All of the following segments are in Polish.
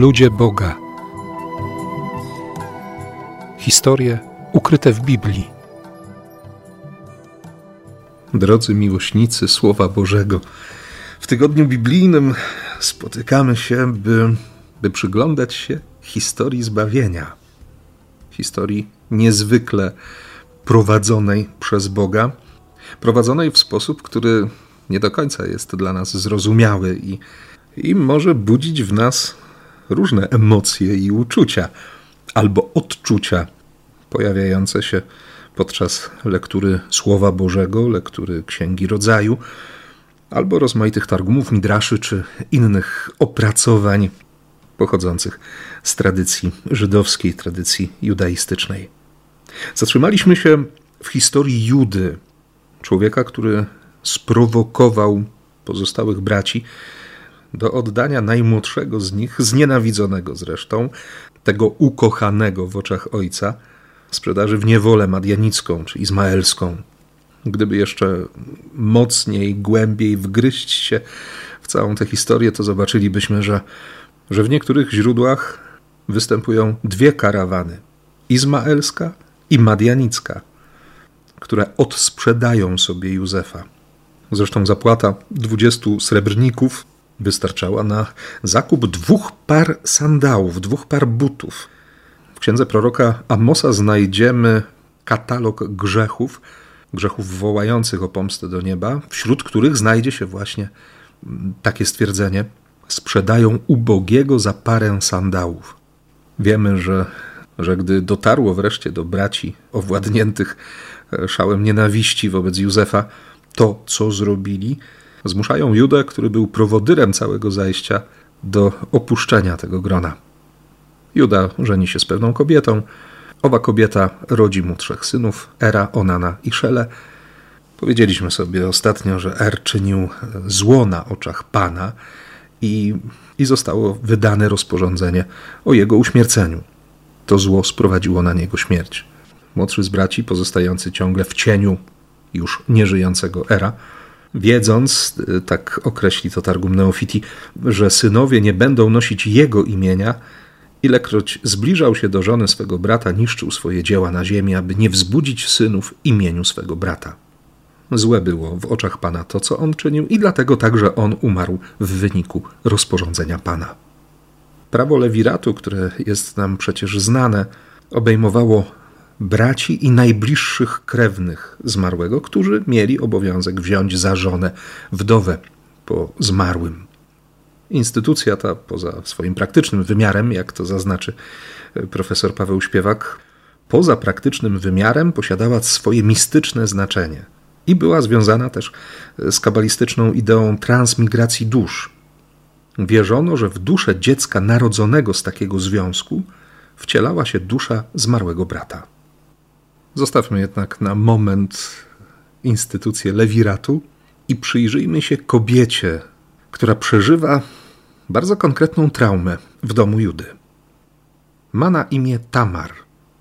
Ludzie Boga. Historie ukryte w Biblii. Drodzy miłośnicy Słowa Bożego, w tygodniu biblijnym spotykamy się, by, by przyglądać się historii zbawienia. Historii niezwykle prowadzonej przez Boga, prowadzonej w sposób, który nie do końca jest dla nas zrozumiały i, i może budzić w nas różne emocje i uczucia, albo odczucia pojawiające się podczas lektury Słowa Bożego, lektury Księgi Rodzaju, albo rozmaitych targumów, midraszy czy innych opracowań pochodzących z tradycji żydowskiej, tradycji judaistycznej. Zatrzymaliśmy się w historii Judy, człowieka, który sprowokował pozostałych braci do oddania najmłodszego z nich, znienawidzonego zresztą, tego ukochanego w oczach ojca, sprzedaży w niewolę madianicką czy izmaelską. Gdyby jeszcze mocniej, głębiej wgryźć się w całą tę historię, to zobaczylibyśmy, że, że w niektórych źródłach występują dwie karawany: izmaelska i madianicka, które odsprzedają sobie Józefa. Zresztą zapłata 20 srebrników wystarczała na zakup dwóch par sandałów, dwóch par butów. W księdze proroka Amosa znajdziemy katalog grzechów, grzechów wołających o pomstę do nieba, wśród których znajdzie się właśnie takie stwierdzenie: sprzedają ubogiego za parę sandałów. Wiemy, że, że gdy dotarło wreszcie do braci owładniętych szałem nienawiści wobec Józefa, to, co zrobili, zmuszają Judę, który był prowodyrem całego zajścia, do opuszczenia tego grona. Juda żeni się z pewną kobietą. Owa kobieta rodzi mu trzech synów: Era, Onana i Szele. Powiedzieliśmy sobie ostatnio, że Er czynił zło na oczach Pana i, i zostało wydane rozporządzenie o jego uśmierceniu. To zło sprowadziło na niego śmierć. Młodszy z braci, pozostający ciągle w cieniu już nieżyjącego Era, wiedząc, y, tak określi to Targum Neofiti, że synowie nie będą nosić jego imienia, ilekroć zbliżał się do żony swego brata, niszczył swoje dzieła na ziemi, aby nie wzbudzić synów imieniu swego brata. Złe było w oczach Pana to, co on czynił, i dlatego także on umarł w wyniku rozporządzenia Pana. Prawo lewiratu, które jest nam przecież znane, obejmowało braci i najbliższych krewnych zmarłego, którzy mieli obowiązek wziąć za żonę wdowę po zmarłym. Instytucja ta, poza swoim praktycznym wymiarem, jak to zaznaczy e, profesor Paweł Śpiewak, poza praktycznym wymiarem posiadała swoje mistyczne znaczenie i była związana też e, z kabalistyczną ideą transmigracji dusz. Wierzono, że w duszę dziecka narodzonego z takiego związku wcielała się dusza zmarłego brata. Zostawmy jednak na moment instytucję lewiratu i przyjrzyjmy się kobiecie, która przeżywa bardzo konkretną traumę w domu Judy. Ma na imię Tamar.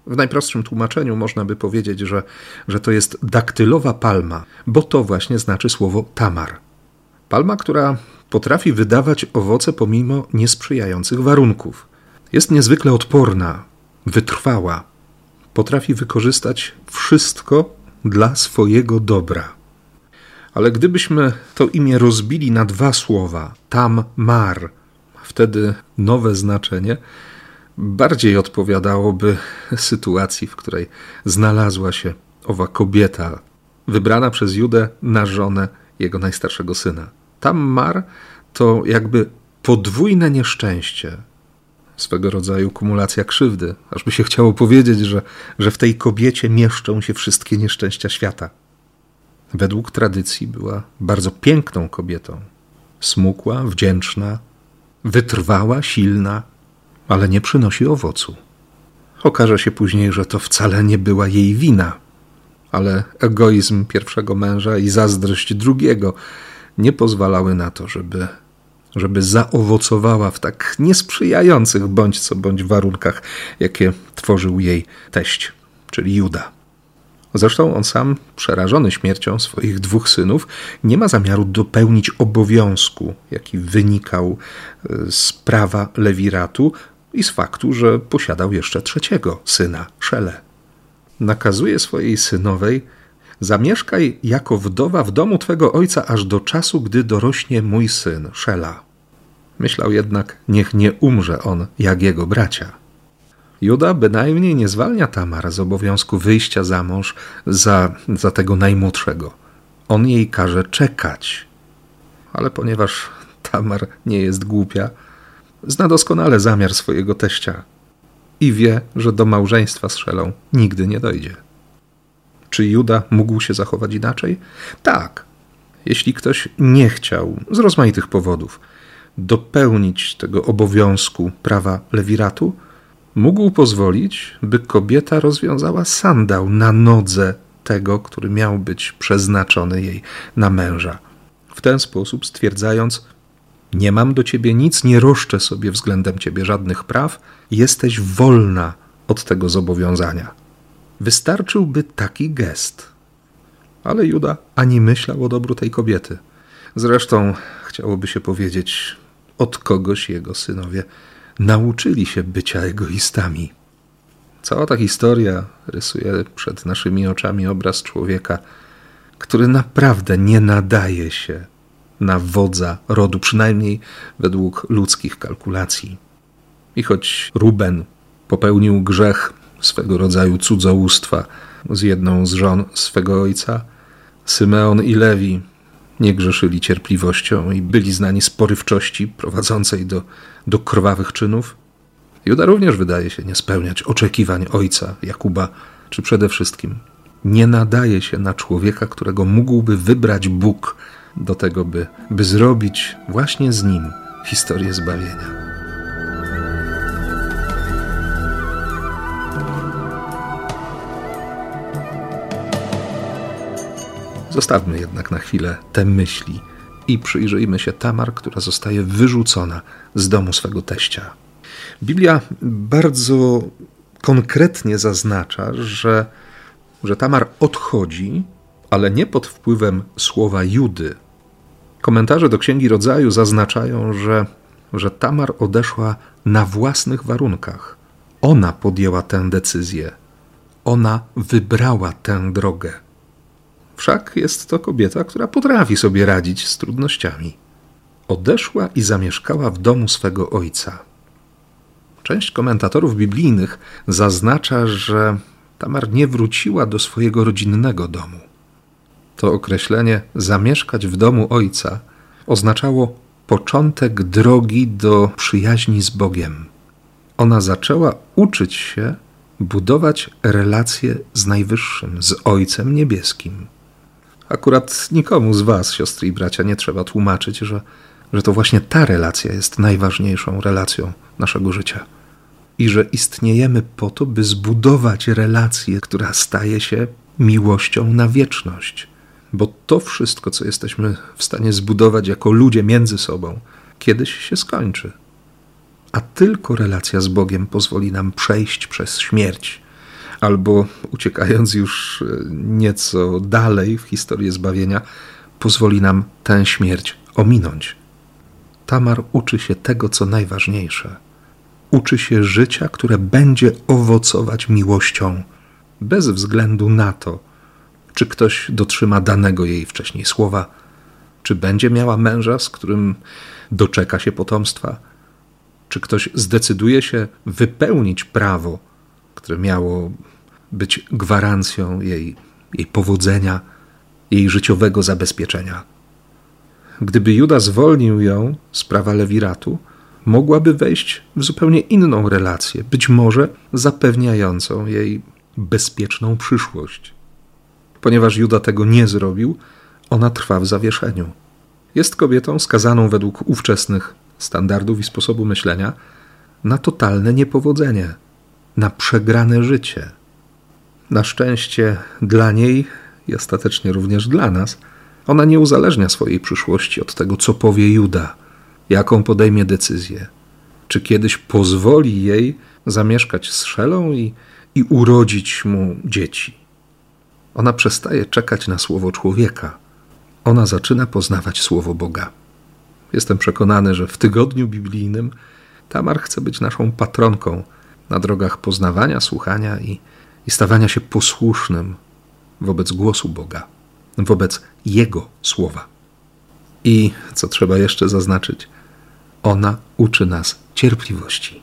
W najprostszym tłumaczeniu można by powiedzieć, że, że to jest daktylowa palma, bo to właśnie znaczy słowo Tamar. Palma, która potrafi wydawać owoce pomimo niesprzyjających warunków. Jest niezwykle odporna, wytrwała, potrafi wykorzystać wszystko dla swojego dobra. Ale gdybyśmy to imię rozbili na dwa słowa, tam mar, wtedy nowe znaczenie bardziej odpowiadałoby sytuacji, w której znalazła się owa kobieta, wybrana przez Judę na żonę jego najstarszego syna. Tam mar to jakby podwójne nieszczęście, swego rodzaju kumulacja krzywdy, aż by się chciało powiedzieć, że, że w tej kobiecie mieszczą się wszystkie nieszczęścia świata. Według tradycji była bardzo piękną kobietą. Smukła, wdzięczna, wytrwała, silna, ale nie przynosi owocu. Okaże się później, że to wcale nie była jej wina, ale egoizm pierwszego męża i zazdrość drugiego nie pozwalały na to, żeby żeby zaowocowała w tak niesprzyjających bądź co bądź warunkach, jakie tworzył jej teść, czyli Juda. Zresztą on sam, przerażony śmiercią swoich dwóch synów, nie ma zamiaru dopełnić obowiązku, jaki wynikał e, z prawa lewiratu i z faktu, że posiadał jeszcze trzeciego syna, Szele. Nakazuje swojej synowej: Zamieszkaj jako wdowa w domu twego ojca aż do czasu, gdy dorośnie mój syn, Szela. Myślał jednak, niech nie umrze on jak jego bracia. Juda bynajmniej nie zwalnia Tamar z obowiązku wyjścia za mąż za, za tego najmłodszego. On jej każe czekać. Ale ponieważ Tamar nie jest głupia, zna doskonale zamiar swojego teścia i wie, że do małżeństwa z Szelą nigdy nie dojdzie. Czy Juda mógł się zachować inaczej? Tak. Jeśli ktoś nie chciał, z rozmaitych powodów, dopełnić tego obowiązku prawa lewiratu, mógł pozwolić, by kobieta rozwiązała sandał na nodze tego, który miał być przeznaczony jej na męża. W ten sposób stwierdzając: Nie mam do ciebie nic, nie roszczę sobie względem ciebie żadnych praw, jesteś wolna od tego zobowiązania. Wystarczyłby taki gest. Ale Juda ani myślał o dobru tej kobiety. Zresztą chciałoby się powiedzieć, od kogoś jego synowie nauczyli się bycia egoistami. Cała ta historia rysuje przed naszymi oczami obraz człowieka, który naprawdę nie nadaje się na wodza rodu, przynajmniej według ludzkich kalkulacji. I choć Ruben popełnił grzech swego rodzaju cudzołóstwa z jedną z żon swego ojca, Symeon i Lewi nie grzeszyli cierpliwością i byli znani z porywczości prowadzącej do, do krwawych czynów. Juda również wydaje się nie spełniać oczekiwań ojca Jakuba, czy przede wszystkim nie nadaje się na człowieka, którego mógłby wybrać Bóg do tego, by, by zrobić właśnie z nim historię zbawienia. Zostawmy jednak na chwilę te myśli i przyjrzyjmy się Tamar, która zostaje wyrzucona z domu swego teścia. Biblia bardzo konkretnie zaznacza, że, że Tamar odchodzi, ale nie pod wpływem słowa Judy. Komentarze do Księgi Rodzaju zaznaczają, że, że Tamar odeszła na własnych warunkach. Ona podjęła tę decyzję. Ona wybrała tę drogę. Wszak jest to kobieta, która potrafi sobie radzić z trudnościami. Odeszła i zamieszkała w domu swego ojca. Część komentatorów biblijnych zaznacza, że Tamar nie wróciła do swojego rodzinnego domu. To określenie zamieszkać w domu ojca oznaczało początek drogi do przyjaźni z Bogiem. Ona zaczęła uczyć się budować relacje z Najwyższym, z Ojcem Niebieskim. Akurat nikomu z Was, siostry i bracia, nie trzeba tłumaczyć, że, że to właśnie ta relacja jest najważniejszą relacją naszego życia. I że istniejemy po to, by zbudować relację, która staje się miłością na wieczność. Bo to wszystko, co jesteśmy w stanie zbudować jako ludzie między sobą, kiedyś się skończy. A tylko relacja z Bogiem pozwoli nam przejść przez śmierć albo uciekając już e, nieco dalej w historię zbawienia, pozwoli nam tę śmierć ominąć. Tamar uczy się tego, co najważniejsze. Uczy się życia, które będzie owocować miłością, bez względu na to, czy ktoś dotrzyma danego jej wcześniej słowa, czy będzie miała męża, z którym doczeka się potomstwa, czy ktoś zdecyduje się wypełnić prawo, które miało być gwarancją jej, jej powodzenia, jej życiowego zabezpieczenia. Gdyby Juda zwolnił ją z prawa lewiratu, mogłaby wejść w zupełnie inną relację, być może zapewniającą jej bezpieczną przyszłość. Ponieważ Juda tego nie zrobił, ona trwa w zawieszeniu. Jest kobietą skazaną według ówczesnych standardów i sposobu myślenia na totalne niepowodzenie, na przegrane życie. Na szczęście dla niej i ostatecznie również dla nas, ona nie uzależnia swojej przyszłości od tego, co powie Juda, jaką podejmie decyzję. Czy kiedyś pozwoli jej zamieszkać z Szelą i, i urodzić mu dzieci. Ona przestaje czekać na słowo człowieka. Ona zaczyna poznawać słowo Boga. Jestem przekonany, że w tygodniu biblijnym Tamar chce być naszą patronką na drogach poznawania, słuchania i, i stawania się posłusznym wobec głosu Boga, wobec Jego słowa. I co trzeba jeszcze zaznaczyć, ona uczy nas cierpliwości.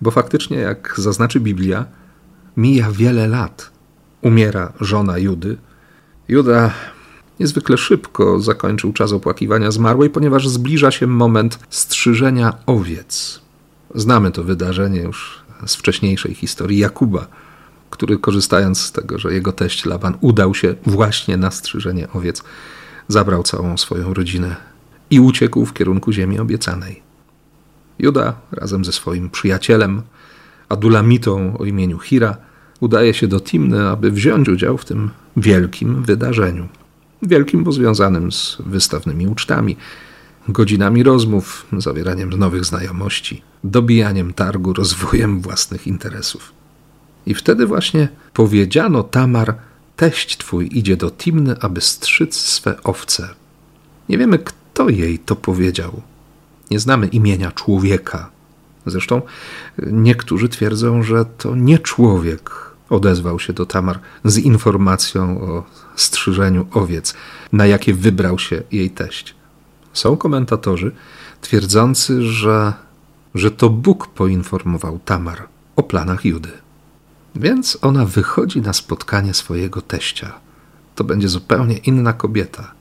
Bo faktycznie, jak zaznaczy Biblia, mija wiele lat. Umiera żona Judy. Juda niezwykle szybko zakończył czas opłakiwania zmarłej, ponieważ zbliża się moment strzyżenia owiec. Znamy to wydarzenie już z wcześniejszej historii Jakuba, który korzystając z tego, że jego teść Laban udał się właśnie na strzyżenie owiec, zabrał całą swoją rodzinę i uciekł w kierunku ziemi obiecanej. Juda razem ze swoim przyjacielem, Adulamitą o imieniu Hira, udaje się do Timny, aby wziąć udział w tym wielkim wydarzeniu. Wielkim, bo związanym z wystawnymi ucztami, godzinami rozmów, zawieraniem nowych znajomości, dobijaniem targu, rozwojem własnych interesów. I wtedy właśnie powiedziano Tamar, teść twój idzie do Timny, aby strzyc swe owce. Nie wiemy, kto jej to powiedział. Nie znamy imienia człowieka. Zresztą niektórzy twierdzą, że to nie człowiek odezwał się do Tamar z informacją o strzyżeniu owiec, na jakie wybrał się jej teść. Są komentatorzy twierdzący, że, że to Bóg poinformował Tamar o planach Judy. Więc ona wychodzi na spotkanie swojego teścia. To będzie zupełnie inna kobieta.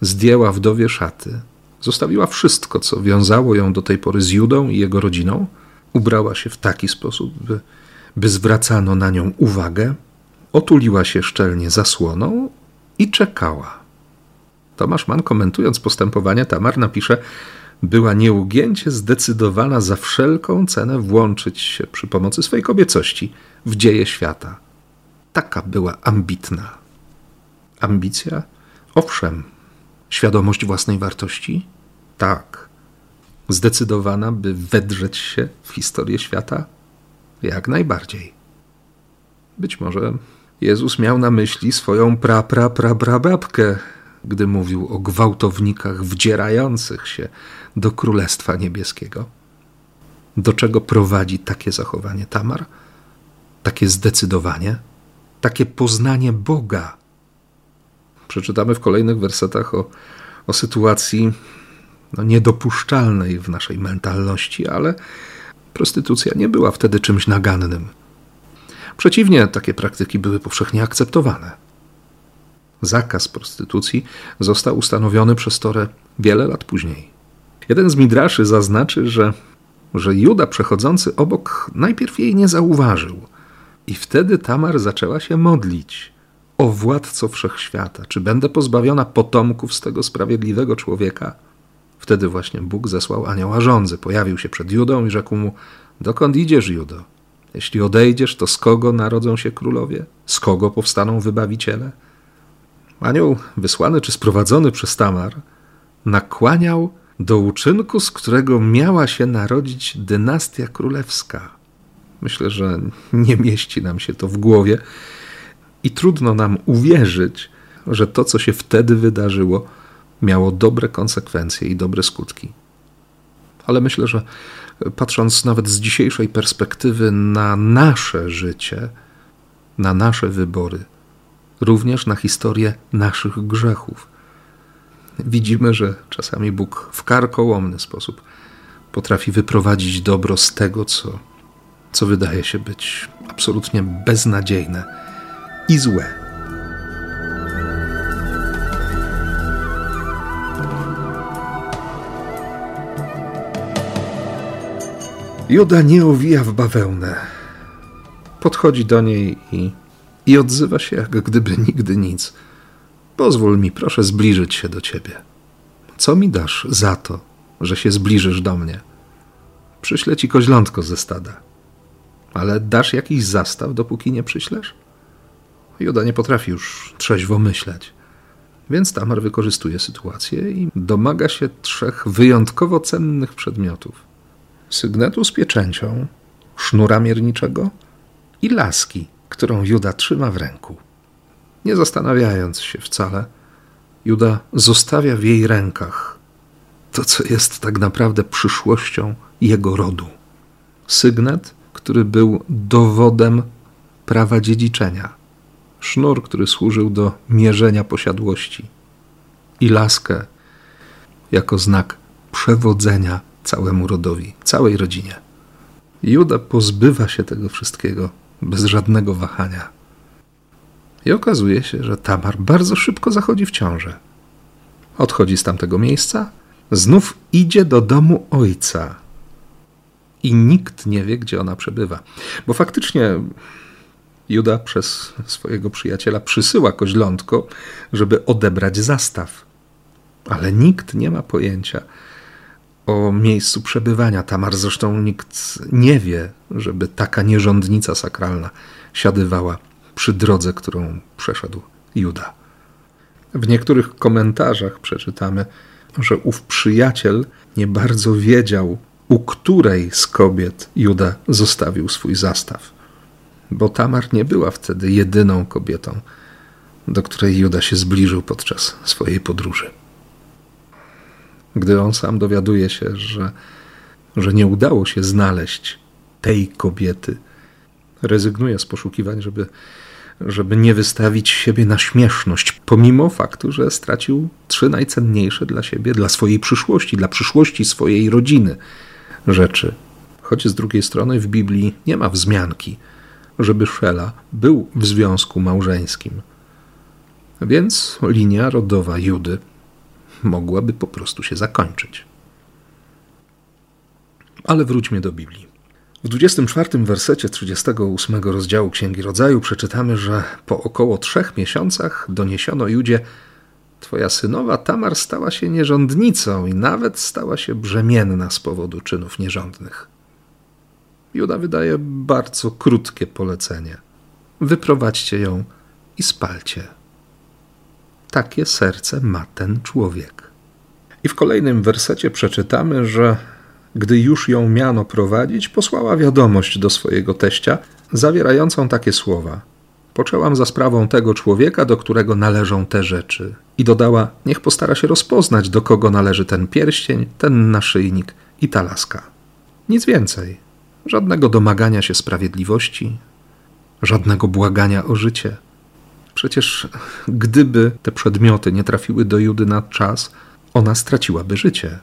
Zdjęła wdowie szaty, zostawiła wszystko, co wiązało ją do tej pory z Judą i jego rodziną, ubrała się w taki sposób, by, by zwracano na nią uwagę, otuliła się szczelnie zasłoną i czekała. Tomasz Mann, komentując postępowanie Tamar, napisze: Była nieugięcie zdecydowana za wszelką cenę włączyć się przy pomocy swej kobiecości w dzieje świata. Taka była ambitna. Ambicja? Owszem. Świadomość własnej wartości? Tak. Zdecydowana, by wedrzeć się w historię świata? Jak najbardziej. Być może Jezus miał na myśli swoją pra, pra, pra, pra babkę, gdy mówił o gwałtownikach wdzierających się do Królestwa Niebieskiego. Do czego prowadzi takie zachowanie Tamar? Takie zdecydowanie? Takie poznanie Boga? Przeczytamy w kolejnych wersetach o, o sytuacji no, niedopuszczalnej w naszej mentalności, ale prostytucja nie była wtedy czymś nagannym. Przeciwnie, takie praktyki były powszechnie akceptowane. Zakaz prostytucji został ustanowiony przez Torę wiele lat później. Jeden z midraszy zaznaczy, że, że Juda przechodzący obok najpierw jej nie zauważył. I wtedy Tamar zaczęła się modlić. O władco wszechświata, czy będę pozbawiona potomków z tego sprawiedliwego człowieka? Wtedy właśnie Bóg zesłał anioła żądzy, pojawił się przed Judą i rzekł mu: Dokąd idziesz, Judo? Jeśli odejdziesz, to z kogo narodzą się królowie? Z kogo powstaną wybawiciele? Anioł, wysłany czy sprowadzony przez Tamar, nakłaniał do uczynku, z którego miała się narodzić dynastia królewska. Myślę, że nie mieści nam się to w głowie i trudno nam uwierzyć, że to, co się wtedy wydarzyło, miało dobre konsekwencje i dobre skutki. Ale myślę, że patrząc nawet z dzisiejszej perspektywy na nasze życie, na nasze wybory, również na historię naszych grzechów, widzimy, że czasami Bóg w karkołomny sposób potrafi wyprowadzić dobro z tego, co, co wydaje się być absolutnie beznadziejne i złe. Juda nie owija w bawełnę. Podchodzi do niej i, i odzywa się, jak gdyby nigdy nic. Pozwól mi, proszę, zbliżyć się do ciebie. Co mi dasz za to, że się zbliżysz do mnie? Przyślę ci koźlątko ze stada. Ale dasz jakiś zastaw, dopóki nie przyślesz? Juda nie potrafi już trzeźwo myśleć. Więc Tamar wykorzystuje sytuację i domaga się trzech wyjątkowo cennych przedmiotów sygnetu z pieczęcią, sznura mierniczego i laski, którą Juda trzyma w ręku. Nie zastanawiając się wcale, Juda zostawia w jej rękach to, co jest tak naprawdę przyszłością jego rodu. Sygnet, który był dowodem prawa dziedziczenia, sznur, który służył do mierzenia posiadłości, i laskę jako znak przewodzenia całemu rodowi, całej rodzinie. Juda pozbywa się tego wszystkiego bez żadnego wahania. I okazuje się, że Tamar bardzo szybko zachodzi w ciążę. Odchodzi z tamtego miejsca, znów idzie do domu ojca. I nikt nie wie, gdzie ona przebywa. Bo faktycznie Juda przez swojego przyjaciela przysyła koźlątko, żeby odebrać zastaw. Ale nikt nie ma pojęcia o miejscu przebywania Tamar. Zresztą nikt nie wie, żeby taka nierządnica sakralna siadywała przy drodze, którą przeszedł Juda. W niektórych komentarzach przeczytamy, że ów przyjaciel nie bardzo wiedział, u której z kobiet Juda zostawił swój zastaw, bo Tamar nie była wtedy jedyną kobietą, do której Juda się zbliżył podczas swojej podróży. Gdy on sam dowiaduje się, że, że nie udało się znaleźć tej kobiety, rezygnuje z poszukiwań, żeby żeby nie wystawić siebie na śmieszność, pomimo faktu, że stracił trzy najcenniejsze dla siebie, dla swojej przyszłości, dla przyszłości swojej rodziny rzeczy. Choć z drugiej strony w Biblii nie ma wzmianki, żeby Szela był w związku małżeńskim. Więc linia rodowa Judy mogłaby po prostu się zakończyć. Ale wróćmy do Biblii. W 24 wersecie 38 rozdziału Księgi Rodzaju przeczytamy, że po około trzech miesiącach doniesiono Judzie: Twoja synowa Tamar stała się nierządnicą i nawet stała się brzemienna z powodu czynów nierządnych. Juda wydaje bardzo krótkie polecenie: Wyprowadźcie ją i spalcie. Takie serce ma ten człowiek. I w kolejnym wersecie przeczytamy, że gdy już ją miano prowadzić, posłała wiadomość do swojego teścia, zawierającą takie słowa: Poczęłam za sprawą tego człowieka, do którego należą te rzeczy. I dodała: Niech postara się rozpoznać, do kogo należy ten pierścień, ten naszyjnik i ta laska. Nic więcej. Żadnego domagania się sprawiedliwości, żadnego błagania o życie. Przecież gdyby te przedmioty nie trafiły do Judy na czas, ona straciłaby życie.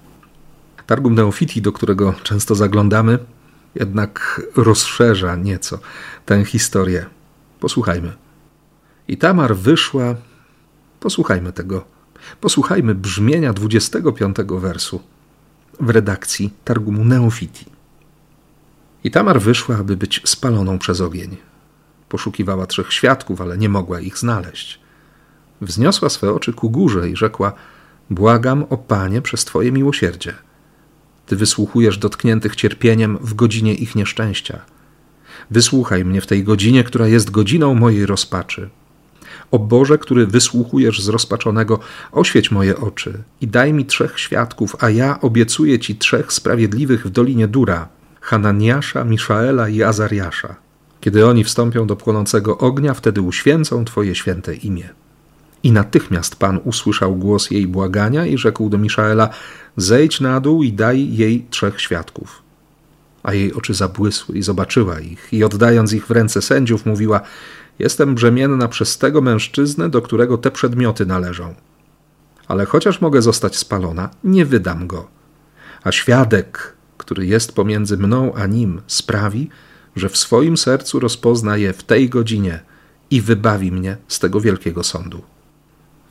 Targum Neofiti, do którego często zaglądamy, jednak rozszerza nieco tę historię. Posłuchajmy. I Tamar wyszła. Posłuchajmy tego. Posłuchajmy brzmienia 25 wersu w redakcji Targumu Neofiti. I Tamar wyszła, aby być spaloną przez ogień. Poszukiwała trzech świadków, ale nie mogła ich znaleźć. Wzniosła swe oczy ku górze i rzekła: Błagam o Panie przez Twoje miłosierdzie ty wysłuchujesz dotkniętych cierpieniem w godzinie ich nieszczęścia. Wysłuchaj mnie w tej godzinie, która jest godziną mojej rozpaczy. O Boże, który wysłuchujesz zrozpaczonego, oświeć moje oczy i daj mi trzech świadków, a ja obiecuję ci trzech sprawiedliwych w Dolinie Dura, Hananiasza, Miszaela i Azariasza. Kiedy oni wstąpią do płonącego ognia, wtedy uświęcą Twoje święte imię. I natychmiast Pan usłyszał głos jej błagania i rzekł do Miszaela: Zejdź na dół i daj jej trzech świadków. A jej oczy zabłysły i zobaczyła ich, i oddając ich w ręce sędziów, mówiła: Jestem brzemienna przez tego mężczyznę, do którego te przedmioty należą. Ale chociaż mogę zostać spalona, nie wydam go. A świadek, który jest pomiędzy mną a nim, sprawi, że w swoim sercu rozpozna je w tej godzinie i wybawi mnie z tego wielkiego sądu.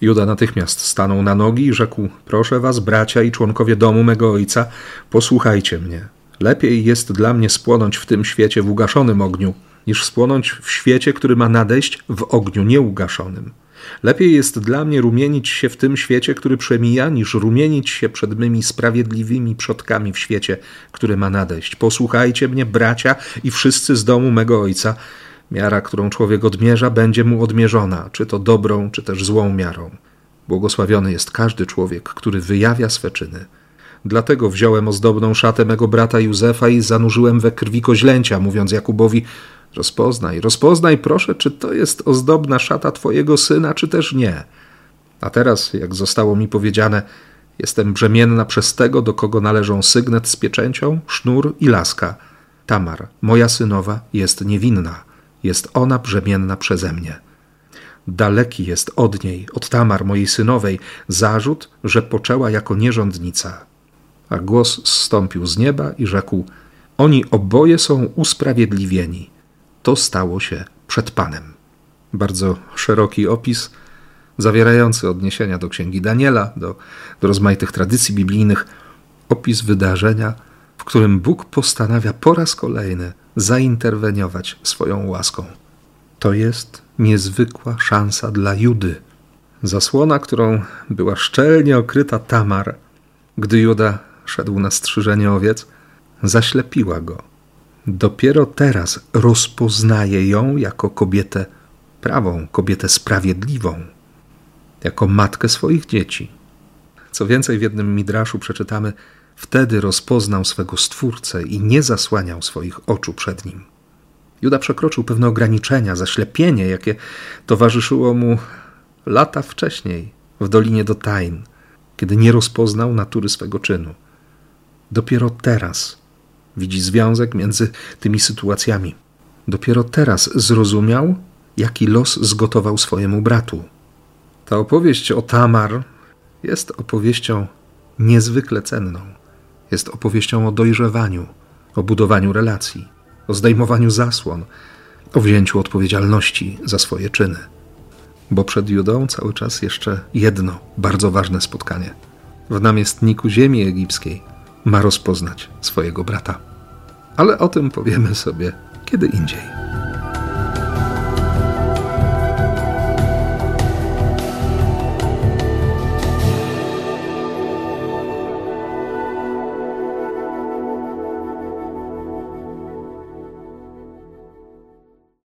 Juda natychmiast stanął na nogi i rzekł: Proszę was, bracia i członkowie domu mego ojca, posłuchajcie mnie. Lepiej jest dla mnie spłonąć w tym świecie w ugaszonym ogniu, niż spłonąć w świecie, który ma nadejść w ogniu nieugaszonym. Lepiej jest dla mnie rumienić się w tym świecie, który przemija, niż rumienić się przed mymi sprawiedliwymi przodkami w świecie, który ma nadejść. Posłuchajcie mnie, bracia i wszyscy z domu mego ojca, Miara, którą człowiek odmierza, będzie mu odmierzona, czy to dobrą, czy też złą miarą. Błogosławiony jest każdy człowiek, który wyjawia swe czyny. Dlatego wziąłem ozdobną szatę mego brata Józefa i zanurzyłem we krwi koźlęcia, mówiąc Jakubowi: Rozpoznaj, rozpoznaj, proszę, czy to jest ozdobna szata twojego syna, czy też nie. A teraz, jak zostało mi powiedziane, jestem brzemienna przez tego, do kogo należą sygnet z pieczęcią, sznur i laska. Tamar, moja synowa, jest niewinna. Jest ona brzemienna przeze mnie. Daleki jest od niej, od Tamar, mojej synowej, zarzut, że poczęła jako nierządnica. A głos zstąpił z nieba i rzekł: Oni oboje są usprawiedliwieni. To stało się przed Panem. Bardzo szeroki opis, zawierający odniesienia do księgi Daniela, do, do rozmaitych tradycji biblijnych, opis wydarzenia, w którym Bóg postanawia po raz kolejny zainterweniować swoją łaską. To jest niezwykła szansa dla Judy. Zasłona, którą była szczelnie okryta Tamar, gdy Juda szedł na strzyżenie owiec, zaślepiła go. Dopiero teraz rozpoznaje ją jako kobietę prawą, kobietę sprawiedliwą, jako matkę swoich dzieci. Co więcej, w jednym midraszu przeczytamy: Wtedy rozpoznał swego stwórcę i nie zasłaniał swoich oczu przed nim. Juda przekroczył pewne ograniczenia, zaślepienie, jakie towarzyszyło mu lata wcześniej w Dolinie Dotain, kiedy nie rozpoznał natury swego czynu. Dopiero teraz widzi związek między tymi sytuacjami. Dopiero teraz zrozumiał, jaki los zgotował swojemu bratu. Ta opowieść o Tamar jest opowieścią niezwykle cenną. Jest opowieścią o dojrzewaniu, o budowaniu relacji o zdejmowaniu zasłon, o wzięciu odpowiedzialności za swoje czyny. Bo przed Judą cały czas jeszcze jedno bardzo ważne spotkanie. W namiestniku ziemi egipskiej ma rozpoznać swojego brata. Ale o tym powiemy sobie kiedy indziej.